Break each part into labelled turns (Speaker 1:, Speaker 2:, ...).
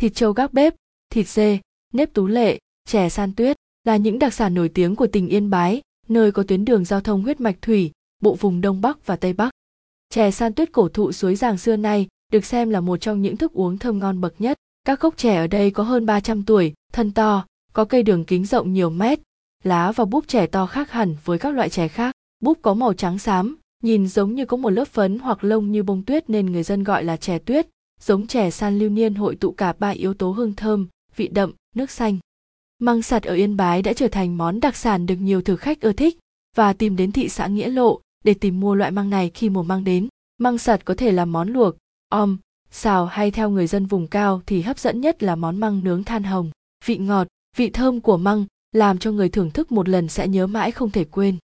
Speaker 1: thịt trâu gác bếp thịt dê nếp tú lệ chè san tuyết là những đặc sản nổi tiếng của tỉnh yên bái nơi có tuyến đường giao thông huyết mạch thủy bộ vùng đông bắc và tây bắc chè san tuyết cổ thụ suối giàng xưa nay được xem là một trong những thức uống thơm ngon bậc nhất các gốc chè ở đây có hơn 300 tuổi, thân to, có cây đường kính rộng nhiều mét, lá và búp chè to khác hẳn với các loại chè khác. Búp có màu trắng xám, nhìn giống như có một lớp phấn hoặc lông như bông tuyết nên người dân gọi là chè tuyết. Giống chè san lưu niên hội tụ cả ba yếu tố hương thơm, vị đậm, nước xanh. Măng sạt ở Yên Bái đã trở thành món đặc sản được nhiều thực khách ưa thích và tìm đến thị xã Nghĩa Lộ để tìm mua loại măng này khi mùa măng đến. Măng sạt có thể làm món luộc, om, xào hay theo người dân vùng cao thì hấp dẫn nhất là món măng nướng than hồng. Vị ngọt, vị thơm của măng làm cho người thưởng thức một lần sẽ nhớ mãi không thể quên.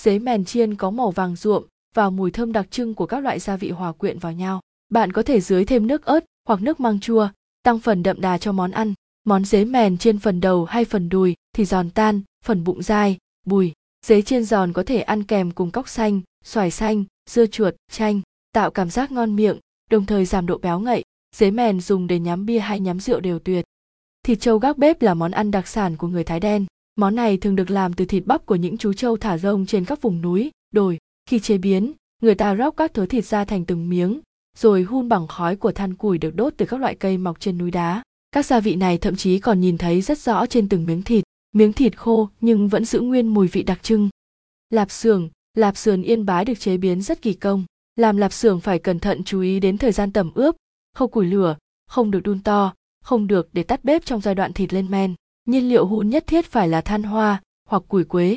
Speaker 1: Dế mèn chiên có màu vàng ruộm và mùi thơm đặc trưng của các loại gia vị hòa quyện vào nhau. Bạn có thể dưới thêm nước ớt hoặc nước măng chua, tăng phần đậm đà cho món ăn. Món dế mèn trên phần đầu hay phần đùi thì giòn tan, phần bụng dai, bùi. Dế chiên giòn có thể ăn kèm cùng cóc xanh, xoài xanh, dưa chuột, chanh, tạo cảm giác ngon miệng, đồng thời giảm độ béo ngậy. Dế mèn dùng để nhắm bia hay nhắm rượu đều tuyệt. Thịt trâu gác bếp là món ăn đặc sản của người Thái đen. Món này thường được làm từ thịt bắp của những chú trâu thả rông trên các vùng núi, đồi. Khi chế biến, người ta róc các thớ thịt ra thành từng miếng, rồi hun bằng khói của than củi được đốt từ các loại cây mọc trên núi đá. Các gia vị này thậm chí còn nhìn thấy rất rõ trên từng miếng thịt, miếng thịt khô nhưng vẫn giữ nguyên mùi vị đặc trưng. Lạp xưởng, lạp sườn yên bái được chế biến rất kỳ công. Làm lạp xưởng phải cẩn thận chú ý đến thời gian tẩm ướp, không củi lửa, không được đun to, không được để tắt bếp trong giai đoạn thịt lên men. Nhiên liệu hỗn nhất thiết phải là than hoa hoặc củi quế.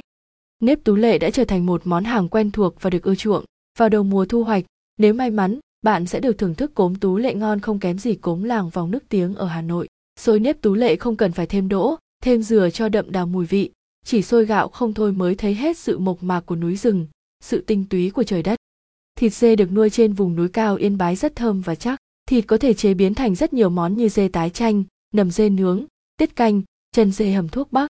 Speaker 1: Nếp tú lệ đã trở thành một món hàng quen thuộc và được ưa chuộng. Vào đầu mùa thu hoạch, nếu may mắn, bạn sẽ được thưởng thức cốm tú lệ ngon không kém gì cốm làng vòng nước tiếng ở Hà Nội. Xôi nếp tú lệ không cần phải thêm đỗ, thêm dừa cho đậm đà mùi vị, chỉ xôi gạo không thôi mới thấy hết sự mộc mạc của núi rừng, sự tinh túy của trời đất. Thịt dê được nuôi trên vùng núi cao Yên Bái rất thơm và chắc. Thịt có thể chế biến thành rất nhiều món như dê tái chanh, nầm dê nướng, tiết canh, chân dê hầm thuốc bắc.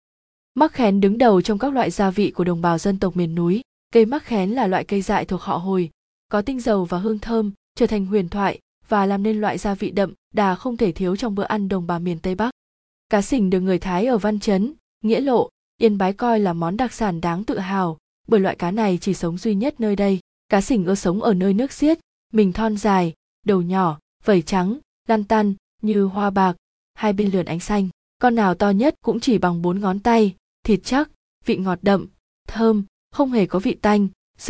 Speaker 1: Mắc khén đứng đầu trong các loại gia vị của đồng bào dân tộc miền núi. Cây mắc khén là loại cây dại thuộc họ Hồi, có tinh dầu và hương thơm, trở thành huyền thoại và làm nên loại gia vị đậm đà không thể thiếu trong bữa ăn đồng bào miền Tây Bắc. Cá sình được người Thái ở Văn Chấn, Nghĩa Lộ, Yên Bái coi là món đặc sản đáng tự hào, bởi loại cá này chỉ sống duy nhất nơi đây. Cá sình ưa sống ở nơi nước xiết, mình thon dài, đầu nhỏ, vẩy trắng, lăn tăn, như hoa bạc, hai bên lườn ánh xanh. Con nào to nhất cũng chỉ bằng bốn ngón tay, thịt chắc, vị ngọt đậm, thơm, không hề có vị tanh,